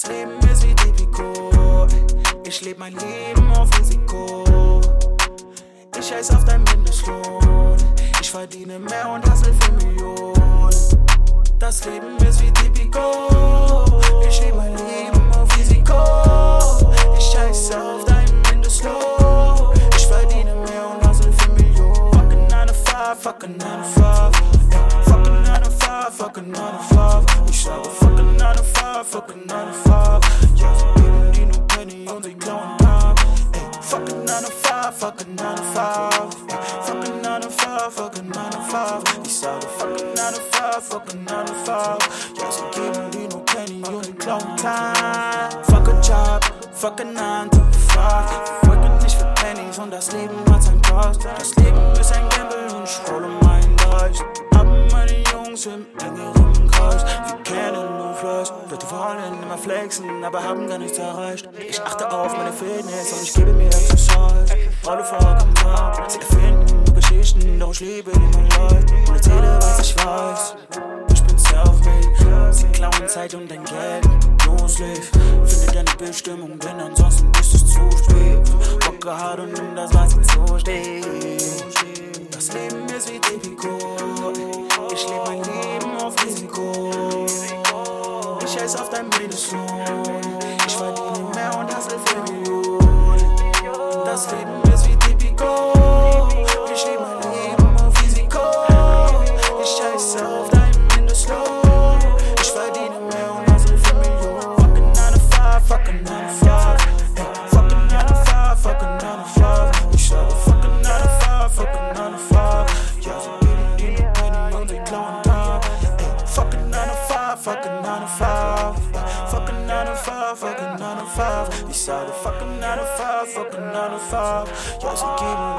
Das Leben ist wie Tipico. Ich lebe mein Leben auf Risiko. Ich scheiß auf dein Mindestlohn. Ich verdiene mehr und hassel für Millionen. Das Leben ist wie Tipico. Ich lebe mein Leben auf Risiko. Ich scheiß auf dein Mindestlohn. Ich verdiene mehr und hassel für Millionen. Fucking 9 to 5, fucking 9 to 5. Fucking 9 to 5, fucking 9 to 5. Ich sage fucking 9 to 5, fucking 9 to 5. Ja, sie geben die nur Penny Tag. Ey, fucking 9 to 5, fucking 9 to 5. Fucking 9 to 5, fucking 9 to 5. Ich sage fucking 9 to 5, fucking 9 to 5. Ja, sie geben die nur Penny und sie klauen Tag. Fuck a Job, fuck a 9 to 5. Wir worken nicht für Pennies und das Leben hat sein Kost. Das Leben Engeren Kreis. Wir kennen nur Fleisch. Leute wollen immer flexen, aber haben gar nichts erreicht. Ich achte auf meine Fitness und ich gebe mir Exercise. Rolle vollkommen ab. Sie erfinden nur Geschichten, doch ich liebe die mein Leid. Und erzähle, was ich weiß. Ich bin self-made. Sie klauen Zeit und dein Geld. Loslef. Finde deine Bestimmung, denn ansonsten ist es zu spät. Rocke hart und nimm das, was dir zusteht. Scheiß auf dein Mindestlohn. Ich verdiene mehr und hassel für Millionen. Das Leben ist wie Tipico. Ich lebe mein Leben auf Risiko. Ich scheiß auf dein Mindestlohn. Ich verdiene mehr und hassel für Millionen. Fucking 9 to 5, fucking 9 to 5. Ey, Fucking 9 to 5, fucking 9 to 5. Ich sage fucking 9 to 5, fucking 9 to 5. Ja, sie geben die nur Penny und sie klauen Tag. Fucking 9 to 5, fucking 9 to 5. Fucking 9 to 5, fucking 9 to 5. Ich sage fucking 9 to 5, fucking 9 to 5. Ja, sie geben